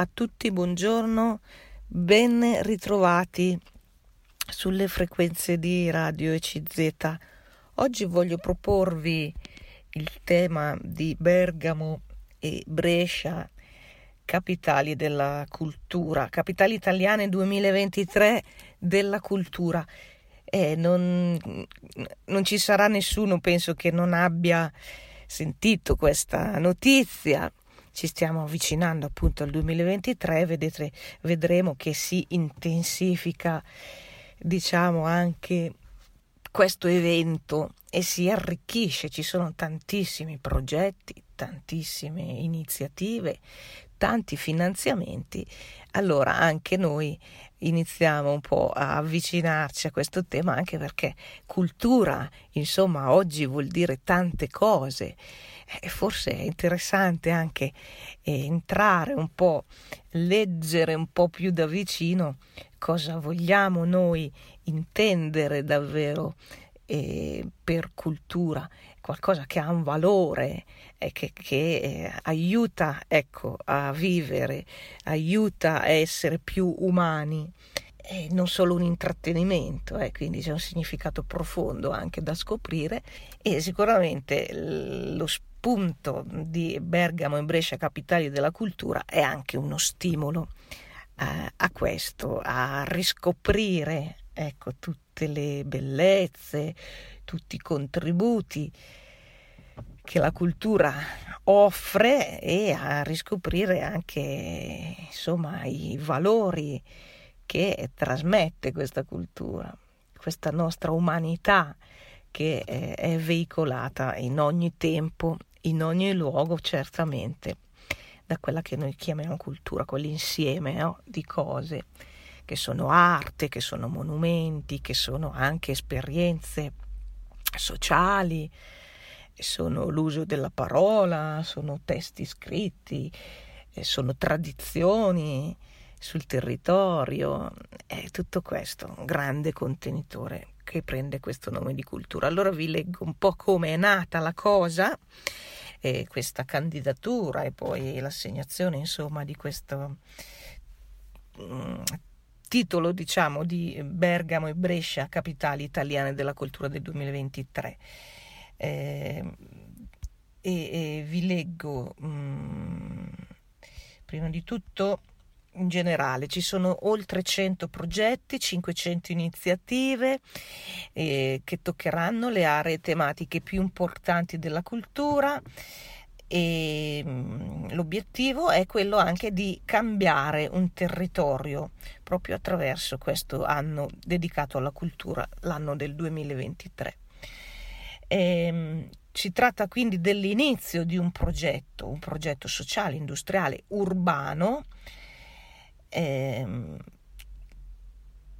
a tutti, buongiorno, ben ritrovati sulle frequenze di Radio ECZ. Oggi voglio proporvi il tema di Bergamo e Brescia, capitali della cultura, capitali italiane 2023 della cultura. Eh, non, non ci sarà nessuno, penso, che non abbia sentito questa notizia ci stiamo avvicinando appunto al 2023, vedete, vedremo che si intensifica diciamo anche questo evento e si arricchisce, ci sono tantissimi progetti, tantissime iniziative, tanti finanziamenti, allora anche noi iniziamo un po' a avvicinarci a questo tema anche perché cultura, insomma, oggi vuol dire tante cose. E forse è interessante anche eh, entrare un po', leggere un po' più da vicino cosa vogliamo noi intendere davvero eh, per cultura, qualcosa che ha un valore, che, che eh, aiuta ecco, a vivere, aiuta a essere più umani. E non solo un intrattenimento, eh, quindi c'è un significato profondo anche da scoprire e sicuramente lo spunto di Bergamo e Brescia, capitali della cultura, è anche uno stimolo a, a questo, a riscoprire ecco, tutte le bellezze, tutti i contributi che la cultura offre e a riscoprire anche insomma i valori che trasmette questa cultura, questa nostra umanità che è veicolata in ogni tempo, in ogni luogo certamente da quella che noi chiamiamo cultura, quell'insieme no? di cose che sono arte, che sono monumenti, che sono anche esperienze sociali, sono l'uso della parola, sono testi scritti, sono tradizioni sul territorio, è tutto questo, un grande contenitore che prende questo nome di cultura. Allora vi leggo un po' come è nata la cosa eh, questa candidatura e poi l'assegnazione insomma di questo mm, titolo diciamo di Bergamo e Brescia capitali italiane della cultura del 2023 eh, e, e, vi leggo mm, prima di tutto in generale ci sono oltre 100 progetti, 500 iniziative eh, che toccheranno le aree tematiche più importanti della cultura e mh, mm, l'obiettivo è quello anche di cambiare un territorio proprio attraverso questo anno dedicato alla cultura, l'anno del 2023. E, ehm, si tratta quindi dell'inizio di un progetto, un progetto sociale, industriale, urbano, ehm,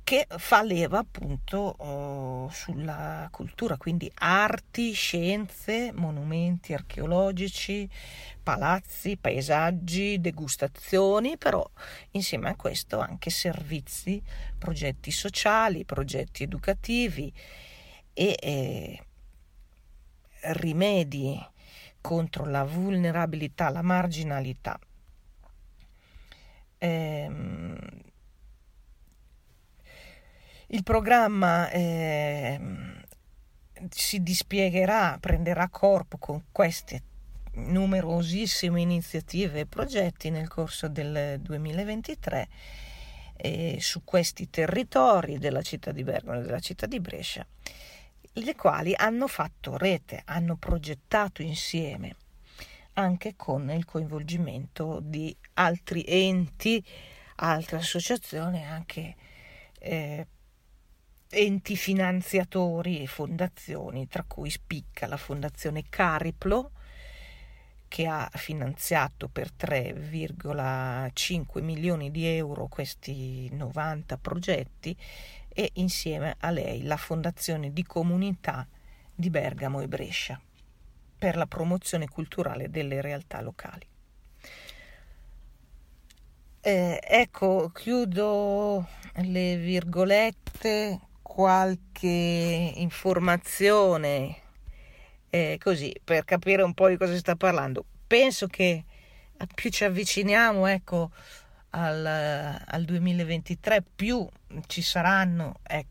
che fa leva appunto oh, sulla cultura, quindi arti, scienze, monumenti archeologici, palazzi, paesaggi, degustazioni, però insieme a questo anche servizi, progetti sociali, progetti educativi e eh, rimedi contro la vulnerabilità, la marginalità. Ehm, il programma eh, si dispiegherà, prenderà corpo con queste numerosissime iniziative e progetti nel corso del 2023 eh, su questi territori della città di Bergamo e della città di Brescia, le quali hanno fatto rete, hanno progettato insieme anche con il coinvolgimento di altri enti, altre associazioni, anche eh, enti finanziatori e fondazioni, tra cui spicca la fondazione Cariplo, che ha finanziato per 3,5 milioni di euro questi 90 progetti e insieme a lei la fondazione di comunità di Bergamo e Brescia per la promozione culturale delle realtà locali. Eh, ecco, chiudo le virgolette, qualche informazione eh, così per capire un po' di cosa si sta parlando. Penso che più ci avviciniamo, ecco, al, al 2023, più ci saranno eh,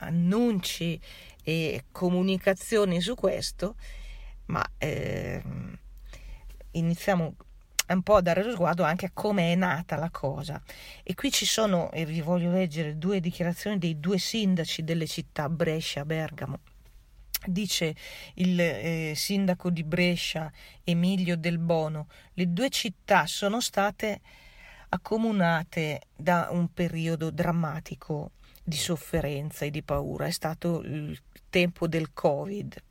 annunci e comunicazioni su questo, ma eh, iniziamo un po' a dare lo sguardo anche a come è nata la cosa. E qui ci sono, e vi voglio leggere due dichiarazioni dei due sindaci delle città Brescia, Bergamo. Dice il eh, sindaco di Brescia, Emilio Del Bono, le due città sono state accomunate da un periodo drammatico di sofferenza e di paura. È stato il tempo del Covid.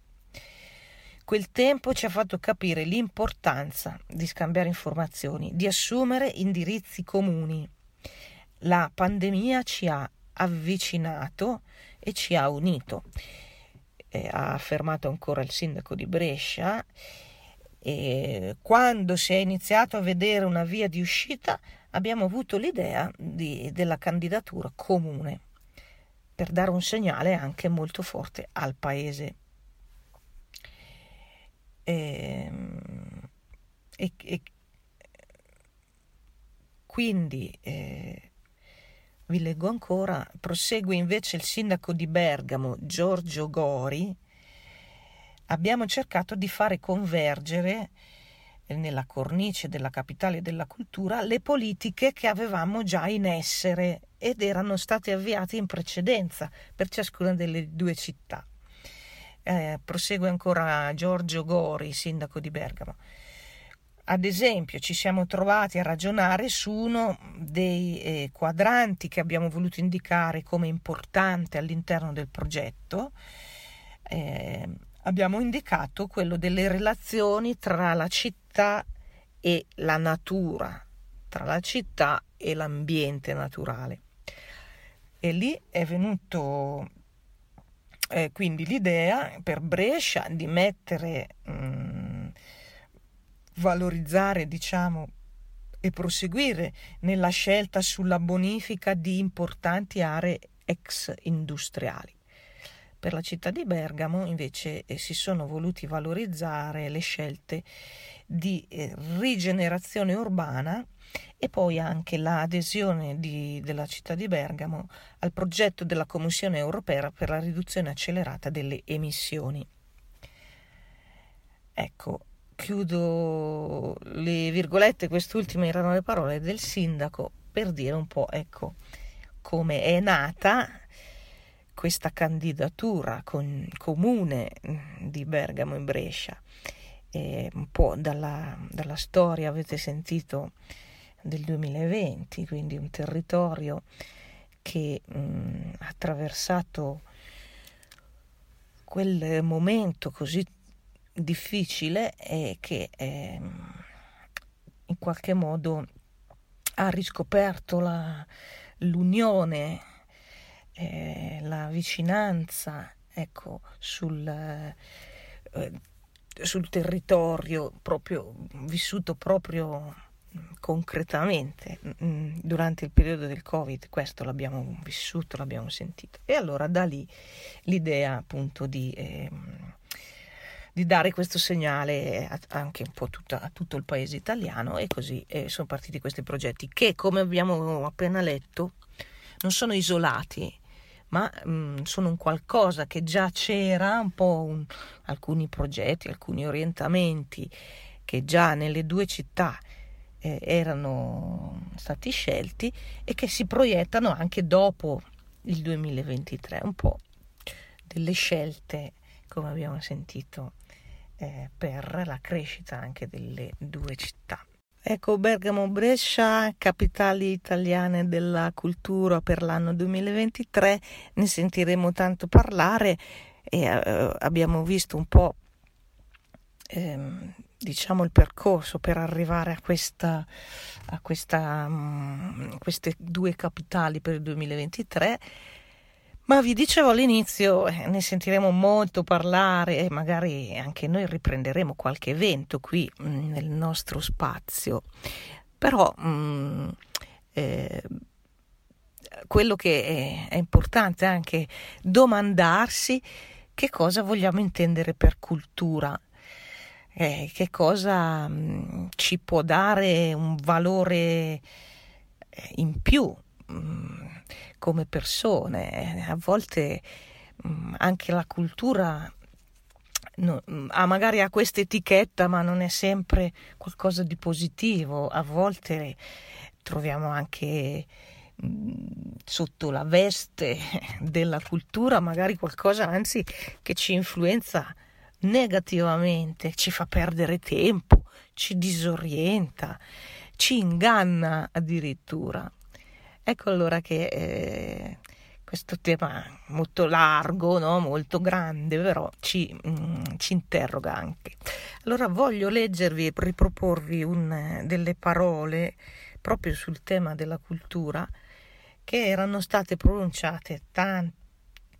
Quel tempo ci ha fatto capire l'importanza di scambiare informazioni, di assumere indirizzi comuni. La pandemia ci ha avvicinato e ci ha unito. Eh, ha affermato ancora il sindaco di Brescia. E quando si è iniziato a vedere una via di uscita, abbiamo avuto l'idea di, della candidatura comune per dare un segnale anche molto forte al paese. Ehm, e, e quindi eh, vi leggo ancora, prosegue invece il sindaco di Bergamo, Giorgio Gori, abbiamo cercato di fare convergere eh, nella cornice della capitale della cultura le politiche che avevamo già in essere ed erano state avviate in precedenza per ciascuna delle due città. Eh, prosegue ancora Giorgio Gori, sindaco di Bergamo. Ad esempio, ci siamo trovati a ragionare su uno dei eh, quadranti che abbiamo voluto indicare come importante all'interno del progetto. Eh, abbiamo indicato quello delle relazioni tra la città e la natura, tra la città e l'ambiente naturale. E lì è venuto eh, quindi l'idea per Brescia di mettere, mh, mm, valorizzare, diciamo, e proseguire nella scelta sulla bonifica di importanti aree ex industriali. Per la città di Bergamo invece eh, si sono voluti valorizzare le scelte di eh, rigenerazione urbana e poi anche l'adesione di, della città di Bergamo al progetto della Commissione europea per la riduzione accelerata delle emissioni. Ecco, chiudo le virgolette, quest'ultime erano le parole del sindaco per dire un po' ecco come è nata questa candidatura con, comune di Bergamo in Brescia. E un po' dalla, dalla storia avete sentito del 2020, quindi un territorio che mh, ha attraversato quel momento così difficile e che eh, in qualche modo ha riscoperto la, l'unione, eh, la vicinanza ecco, sul, eh, sul territorio proprio vissuto proprio concretamente mm, durante il periodo del covid. Questo l'abbiamo vissuto l'abbiamo sentito. E allora da lì l'idea appunto di, eh, di dare questo segnale a, anche un po' tutta, a tutto il paese italiano e così eh, sono partiti questi progetti che come abbiamo appena letto non sono isolati ma mh, mm, sono un qualcosa che già c'era un po' un, alcuni progetti alcuni orientamenti che già nelle due città eh, erano stati scelti e che si proiettano anche dopo il 2023, un po' delle scelte, come abbiamo sentito, eh, per la crescita anche delle due città. Ecco Bergamo-Brescia, capitali italiane della cultura per l'anno 2023, ne sentiremo tanto parlare e eh, abbiamo visto un po' ehm, diciamo il percorso per arrivare a, questa, a questa, um, queste due capitali per il 2023 ma vi dicevo all'inizio, eh, ne sentiremo molto parlare e magari anche noi riprenderemo qualche evento qui mh, mm, nel nostro spazio. Però mh, mm, eh, quello che è, è importante è anche domandarsi che cosa vogliamo intendere per cultura eh, che cosa mh, mm, ci può dare un valore eh, in più come persone. A volte mm, anche la cultura no, ha magari ha questa etichetta, ma non è sempre qualcosa di positivo. A volte troviamo anche sotto la veste della cultura magari qualcosa anzi che ci influenza negativamente, ci fa perdere tempo, ci disorienta, ci inganna addirittura. Ecco allora che eh, questo tema molto largo, no? molto grande, però ci, mm, ci, interroga anche. Allora voglio leggervi e riproporvi un, delle parole proprio sul tema della cultura che erano state pronunciate tanti,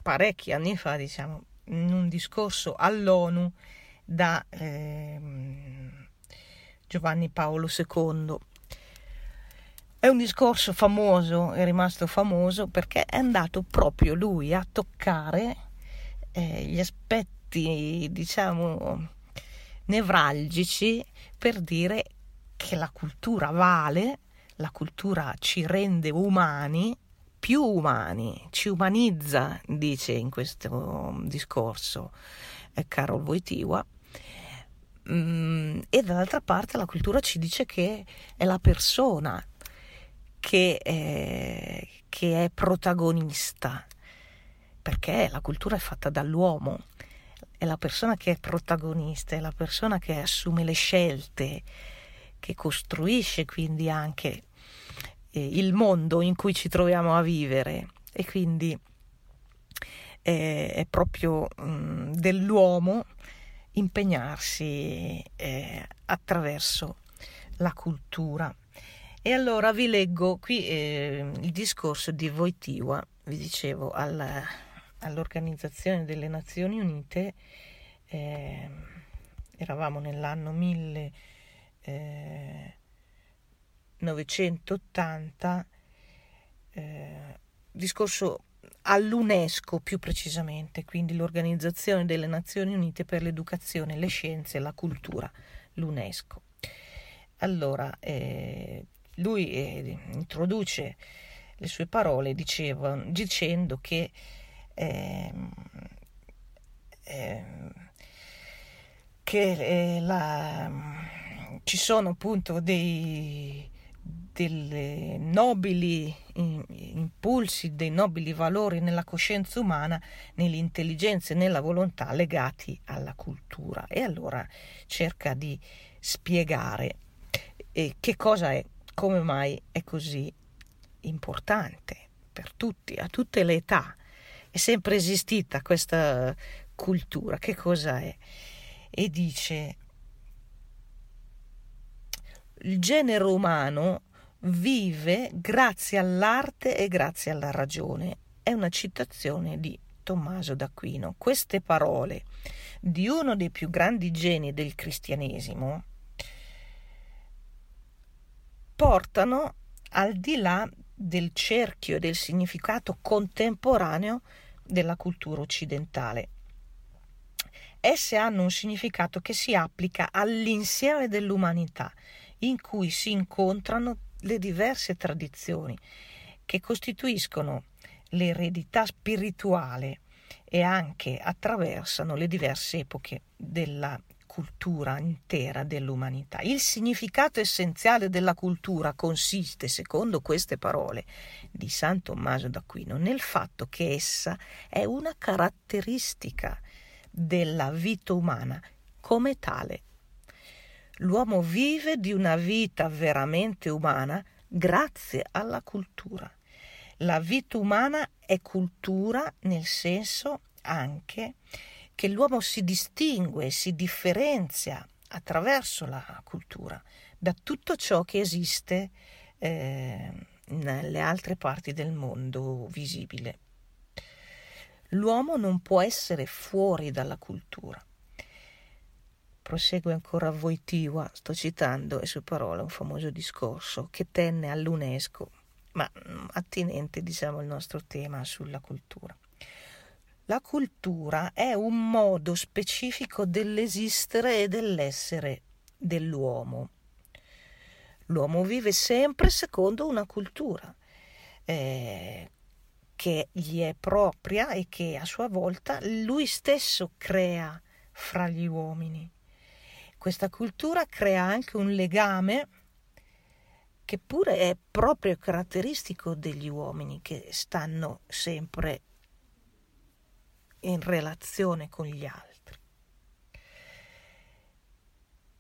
parecchi anni fa, diciamo, in un discorso all'ONU da eh, Giovanni Paolo II. È un discorso famoso, è rimasto famoso perché è andato proprio lui a toccare eh, gli aspetti, diciamo, nevralgici per dire che la cultura vale, la cultura ci rende umani più umani, ci umanizza, dice in questo discorso eh, Carol Wojtyła, mm, e dall'altra parte la cultura ci dice che è la persona che è, che è protagonista, perché la cultura è fatta dall'uomo, è la persona che è protagonista, è la persona che assume le scelte, che costruisce quindi anche il mondo in cui ci troviamo a vivere e quindi eh, è proprio mh, mm, dell'uomo impegnarsi eh, attraverso la cultura. E allora vi leggo qui eh, il discorso di Wojtyła, vi dicevo, alla, all'Organizzazione delle Nazioni Unite, eh, eravamo nell'anno 1000. 1980, eh, discorso all'UNESCO più precisamente, quindi l'Organizzazione delle Nazioni Unite per l'Educazione, le Scienze e la Cultura, l'UNESCO. Allora, eh, lui eh, introduce le sue parole diceva, dicendo che eh, che eh, la, ci sono appunto dei dei nobili impulsi, dei nobili valori nella coscienza umana, nell'intelligenza e nella volontà legati alla cultura. E allora cerca di spiegare eh, che cosa è, come mai è così importante per tutti, a tutte le età. È sempre esistita questa cultura, che cosa è? E dice il genere umano vive grazie all'arte e grazie alla ragione. È una citazione di Tommaso d'Aquino. Queste parole di uno dei più grandi geni del cristianesimo portano al di là del cerchio e del significato contemporaneo della cultura occidentale. Esse hanno un significato che si applica all'insieme dell'umanità, in cui si incontrano le diverse tradizioni che costituiscono l'eredità spirituale e anche attraversano le diverse epoche della cultura intera dell'umanità. Il significato essenziale della cultura consiste, secondo queste parole di San Tommaso d'Aquino, nel fatto che essa è una caratteristica della vita umana come tale L'uomo vive di una vita veramente umana grazie alla cultura. La vita umana è cultura nel senso anche che l'uomo si distingue, si differenzia attraverso la cultura da tutto ciò che esiste eh, nelle altre parti del mondo visibile. L'uomo non può essere fuori dalla cultura prosegue ancora Wojtyła, sto citando, e su parola un famoso discorso che tenne all'UNESCO, ma attinente diciamo al nostro tema sulla cultura. La cultura è un modo specifico dell'esistere e dell'essere dell'uomo. L'uomo vive sempre secondo una cultura eh, che gli è propria e che a sua volta lui stesso crea fra gli uomini. Questa cultura crea anche un legame che pure è proprio caratteristico degli uomini che stanno sempre in relazione con gli altri,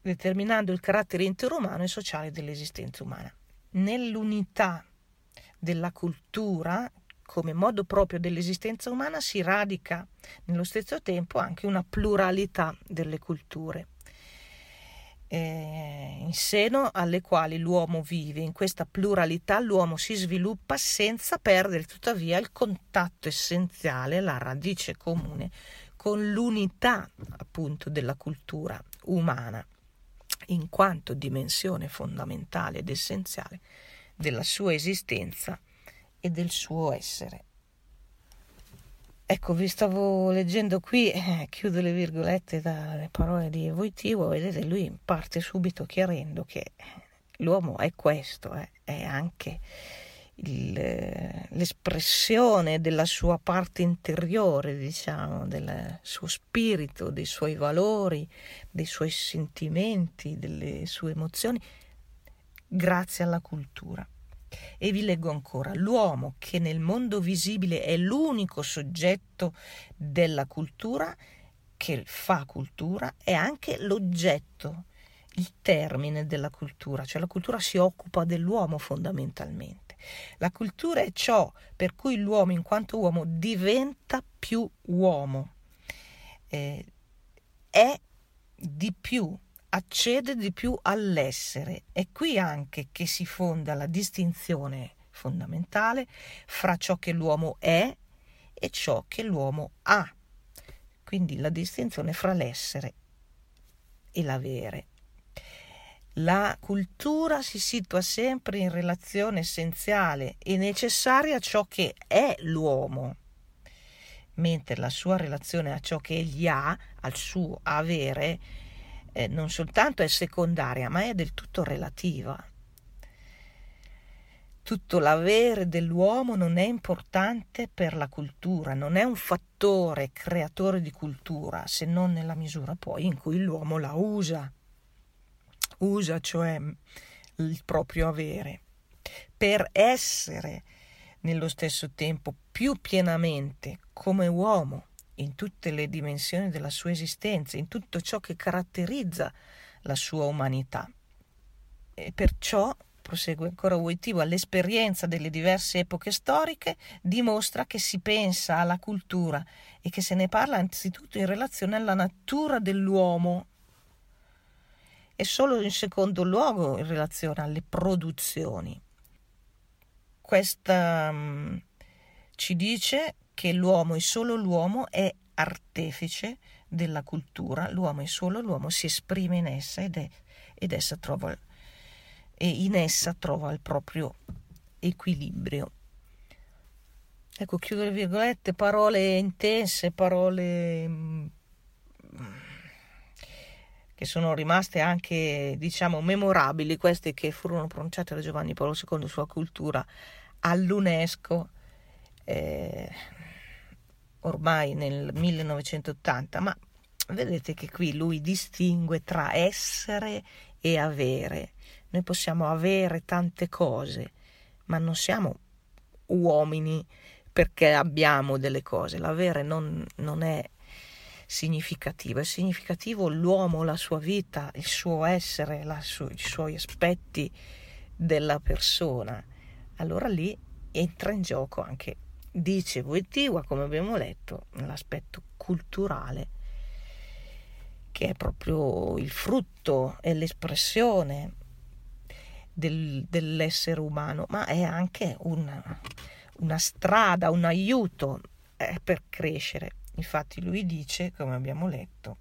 determinando il carattere interumano e sociale dell'esistenza umana. Nell'unità della cultura, come modo proprio dell'esistenza umana, si radica nello stesso tempo anche una pluralità delle culture. Eh, in seno alle quali l'uomo vive. In questa pluralità l'uomo si sviluppa senza perdere tuttavia il contatto essenziale, la radice comune con l'unità appunto della cultura umana, in quanto dimensione fondamentale ed essenziale della sua esistenza e del suo essere. Ecco, vi stavo leggendo qui, eh, chiudo le virgolette dalle parole di Voitivo, vedete, lui parte subito chiarendo che l'uomo è questo, eh, è anche il, l'espressione della sua parte interiore, diciamo, del suo spirito, dei suoi valori, dei suoi sentimenti, delle sue emozioni, grazie alla cultura. E vi leggo ancora, l'uomo che nel mondo visibile è l'unico soggetto della cultura, che fa cultura, è anche l'oggetto, il termine della cultura, cioè la cultura si occupa dell'uomo fondamentalmente. La cultura è ciò per cui l'uomo in quanto uomo diventa più uomo, eh, è di più accede di più all'essere. È qui anche che si fonda la distinzione fondamentale fra ciò che l'uomo è e ciò che l'uomo ha. Quindi la distinzione fra l'essere e l'avere. La cultura si situa sempre in relazione essenziale e necessaria a ciò che è l'uomo, mentre la sua relazione a ciò che egli ha, al suo avere, eh, non soltanto è secondaria, ma è del tutto relativa. Tutto l'avere dell'uomo non è importante per la cultura, non è un fattore creatore di cultura, se non nella misura poi in cui l'uomo la usa. Usa cioè il proprio avere per essere nello stesso tempo più pienamente come uomo in tutte le dimensioni della sua esistenza, in tutto ciò che caratterizza la sua umanità. E perciò, prosegue ancora Wojtyła, l'esperienza delle diverse epoche storiche dimostra che si pensa alla cultura e che se ne parla anzitutto in relazione alla natura dell'uomo e solo in secondo luogo in relazione alle produzioni. Questa um, ci dice che l'uomo e solo l'uomo è artefice della cultura, l'uomo e solo l'uomo si esprime in essa ed, è, ed essa trova, e in essa trova il proprio equilibrio. Ecco, chiudo le virgolette, parole intense, parole mm, che sono rimaste anche, diciamo, memorabili, queste che furono pronunciate da Giovanni Paolo II sulla cultura all'UNESCO. Eh, ormai nel 1980, ma vedete che qui lui distingue tra essere e avere. Noi possiamo avere tante cose, ma non siamo uomini perché abbiamo delle cose. L'avere non, non è significativo, è significativo l'uomo, la sua vita, il suo essere, su- i suoi aspetti della persona. Allora lì entra in gioco anche dice Wojtyła, come abbiamo letto, l'aspetto culturale, che è proprio il frutto e l'espressione del, dell'essere umano, ma è anche una, una strada, un aiuto eh, per crescere. Infatti lui dice, come abbiamo letto,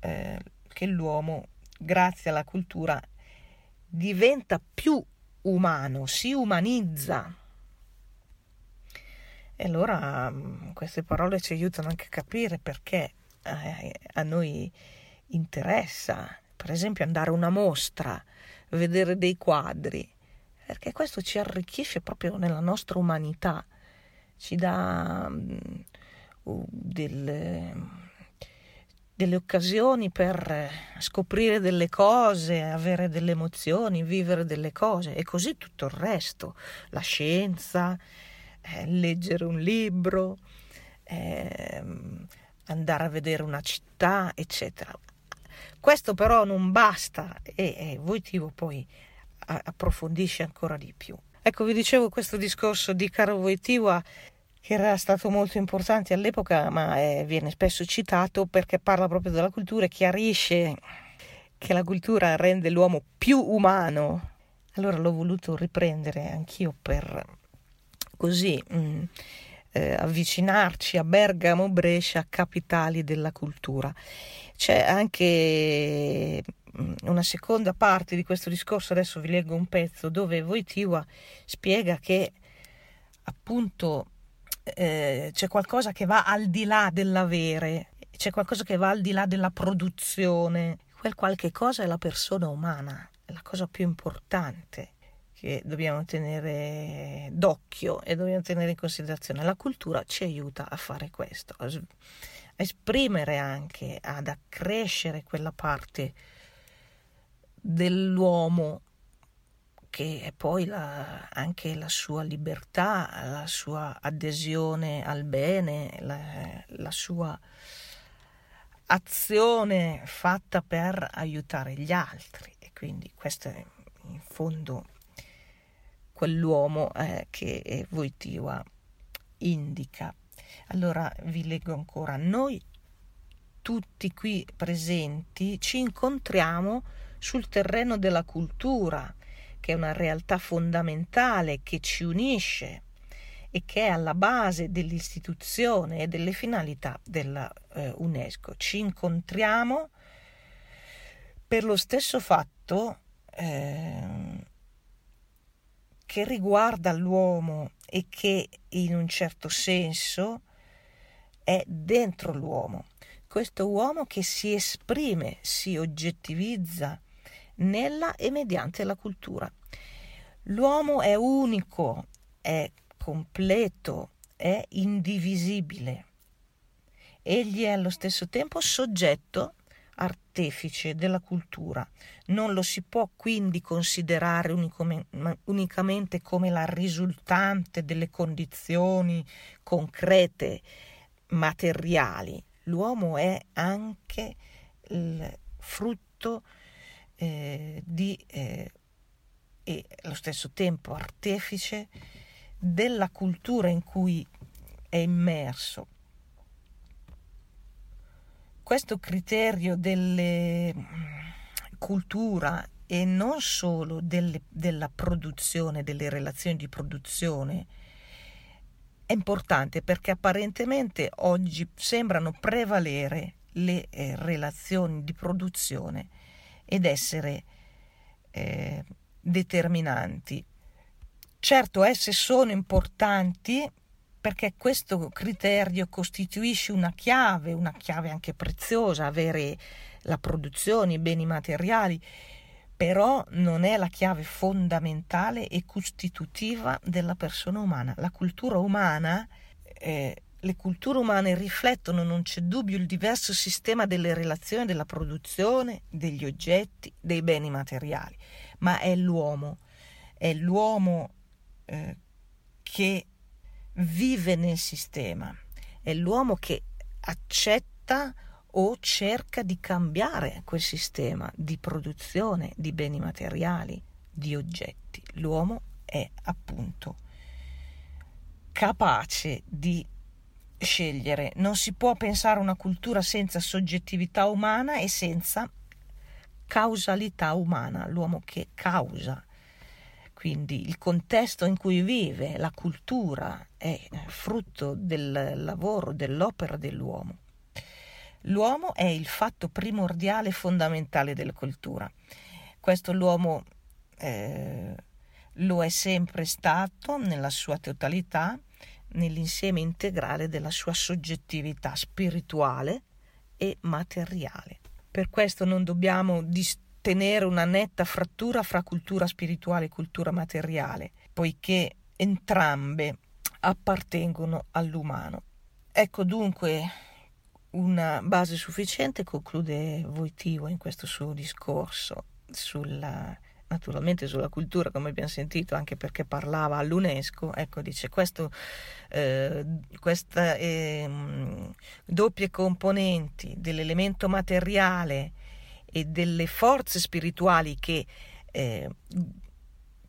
eh, che l'uomo, grazie alla cultura, diventa più umano, si umanizza E allora mm, queste parole ci aiutano anche a capire perché eh, a noi interessa, per esempio, andare a una mostra, vedere dei quadri, perché questo ci arricchisce proprio nella nostra umanità, ci dà um, delle delle occasioni per scoprire delle cose, avere delle emozioni, vivere delle cose e così tutto il resto, la scienza, eh, leggere un libro, eh, andare a vedere una città, eccetera. Questo però non basta e, e Voitivo poi approfondisce ancora di più. Ecco, vi dicevo questo discorso di Caro Voitiva che era stato molto importante all'epoca, ma eh, viene spesso citato perché parla proprio della cultura e chiarisce che la cultura rende l'uomo più umano. Allora l'ho voluto riprendere anch'io per così mh, mm, eh, avvicinarci a Bergamo, Brescia, capitali della cultura. C'è anche mm, una seconda parte di questo discorso, adesso vi leggo un pezzo dove Voitiva spiega che appunto eh, c'è qualcosa che va al di là dell'avere, c'è qualcosa che va al di là della produzione. Quel qualche cosa è la persona umana, è la cosa più importante che dobbiamo tenere d'occhio e dobbiamo tenere in considerazione. La cultura ci aiuta a fare questo, a esprimere anche, ad accrescere quella parte dell'uomo che è poi la, anche la sua libertà, la sua adesione al bene, la, la sua azione fatta per aiutare gli altri. E quindi questo è in fondo quell'uomo eh, che Voitiva indica. Allora vi leggo ancora. Noi tutti qui presenti ci incontriamo sul terreno della cultura che è una realtà fondamentale che ci unisce e che è alla base dell'istituzione e delle finalità della eh, UNESCO. Ci incontriamo per lo stesso fatto eh, che riguarda l'uomo e che in un certo senso è dentro l'uomo. Questo uomo che si esprime, si oggettivizza, nella e mediante la cultura. L'uomo è unico, è completo, è indivisibile. Egli è allo stesso tempo soggetto, artefice della cultura. Non lo si può quindi considerare unicamente come la risultante delle condizioni concrete, materiali. L'uomo è anche il frutto eh, di, eh, e allo stesso tempo artefice della cultura in cui è immerso. Questo criterio della mm, cultura e non solo delle, della produzione, delle relazioni di produzione, è importante perché apparentemente oggi sembrano prevalere le eh, relazioni di produzione ed essere eh, determinanti. Certo, esse sono importanti perché questo criterio costituisce una chiave, una chiave anche preziosa, avere la produzione, i beni materiali, però non è la chiave fondamentale e costitutiva della persona umana. La cultura umana eh, le culture umane riflettono, non c'è dubbio, il diverso sistema delle relazioni, della produzione, degli oggetti, dei beni materiali, ma è l'uomo, è l'uomo eh, che vive nel sistema, è l'uomo che accetta o cerca di cambiare quel sistema di produzione di beni materiali, di oggetti. L'uomo è appunto capace di scegliere. Non si può pensare a una cultura senza soggettività umana e senza causalità umana, l'uomo che causa. Quindi il contesto in cui vive, la cultura, è frutto del lavoro, dell'opera dell'uomo. L'uomo è il fatto primordiale e fondamentale della cultura. Questo l'uomo eh, lo è sempre stato nella sua totalità nell'insieme integrale della sua soggettività spirituale e materiale. Per questo non dobbiamo tenere una netta frattura fra cultura spirituale e cultura materiale, poiché entrambe appartengono all'umano. Ecco dunque una base sufficiente, conclude Voitivo in questo suo discorso sulla naturalmente sulla cultura, come abbiamo sentito, anche perché parlava all'UNESCO, ecco, dice questo, eh, queste eh, doppie componenti dell'elemento materiale e delle forze spirituali che, eh,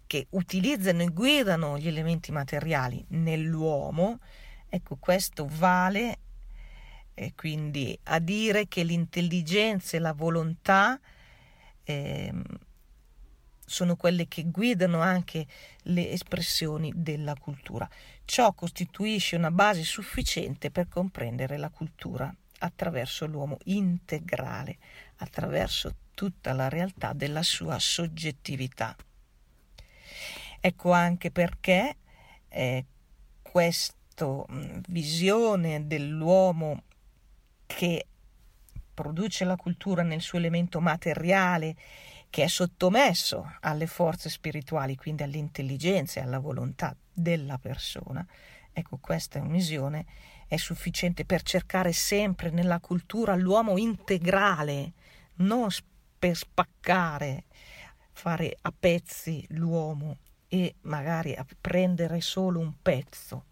che utilizzano e guidano gli elementi materiali nell'uomo, ecco, questo vale e quindi a dire che l'intelligenza e la volontà eh, sono quelle che guidano anche le espressioni della cultura. Ciò costituisce una base sufficiente per comprendere la cultura attraverso l'uomo integrale, attraverso tutta la realtà della sua soggettività. Ecco anche perché eh, questa visione dell'uomo che produce la cultura nel suo elemento materiale che è sottomesso alle forze spirituali, quindi all'intelligenza e alla volontà della persona. Ecco, questa visione è sufficiente per cercare sempre nella cultura l'uomo integrale, non per spaccare, fare a pezzi l'uomo e magari prendere solo un pezzo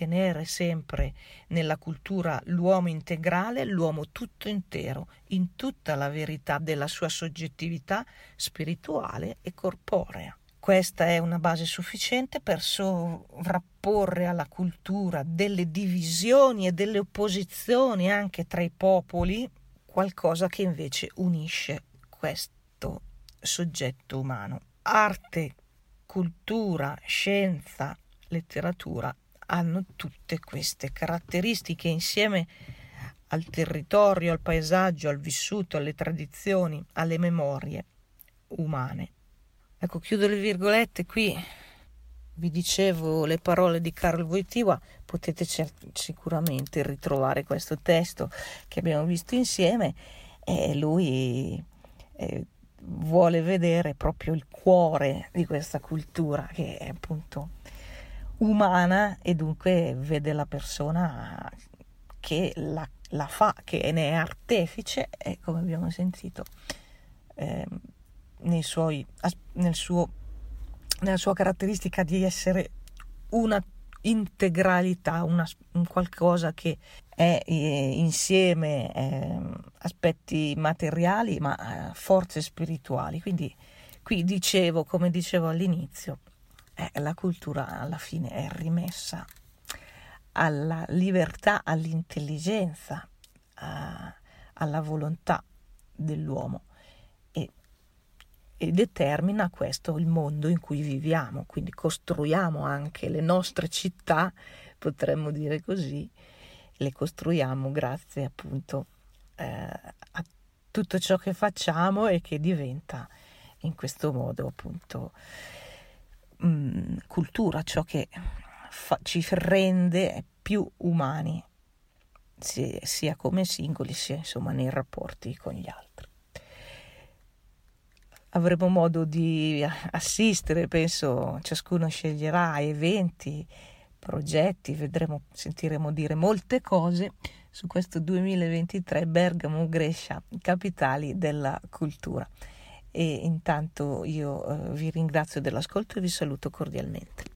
tenere sempre nella cultura l'uomo integrale, l'uomo tutto intero, in tutta la verità della sua soggettività spirituale e corporea. Questa è una base sufficiente per sovrapporre alla cultura delle divisioni e delle opposizioni anche tra i popoli, qualcosa che invece unisce questo soggetto umano. Arte, cultura, scienza, letteratura hanno tutte queste caratteristiche insieme al territorio, al paesaggio, al vissuto, alle tradizioni, alle memorie umane. Ecco, chiudo le virgolette qui. Vi dicevo le parole di Carl Wojtyła, potete sicuramente ritrovare questo testo che abbiamo visto insieme e lui eh, vuole vedere proprio il cuore di questa cultura che è appunto umana e dunque vede la persona che la, la fa, che ne è artefice e come abbiamo sentito eh, suoi, nel suo, nella sua caratteristica di essere una integralità, una, un qualcosa che è eh, insieme eh, aspetti materiali ma eh, forze spirituali. Quindi qui dicevo, come dicevo all'inizio, eh, la cultura alla fine è rimessa alla libertà, all'intelligenza, a, alla volontà dell'uomo e determina questo il mondo in cui viviamo, quindi costruiamo anche le nostre città, potremmo dire così, le costruiamo grazie appunto eh, a tutto ciò che facciamo e che diventa in questo modo appunto mh, mm, cultura, ciò che fa, ci rende più umani, sia come singoli sia insomma nei rapporti con gli altri. Avremo modo di assistere, penso, ciascuno sceglierà eventi, progetti, vedremo, sentiremo dire molte cose su questo 2023 Bergamo, Brescia, capitali della cultura e intanto io eh, vi ringrazio dell'ascolto e vi saluto cordialmente.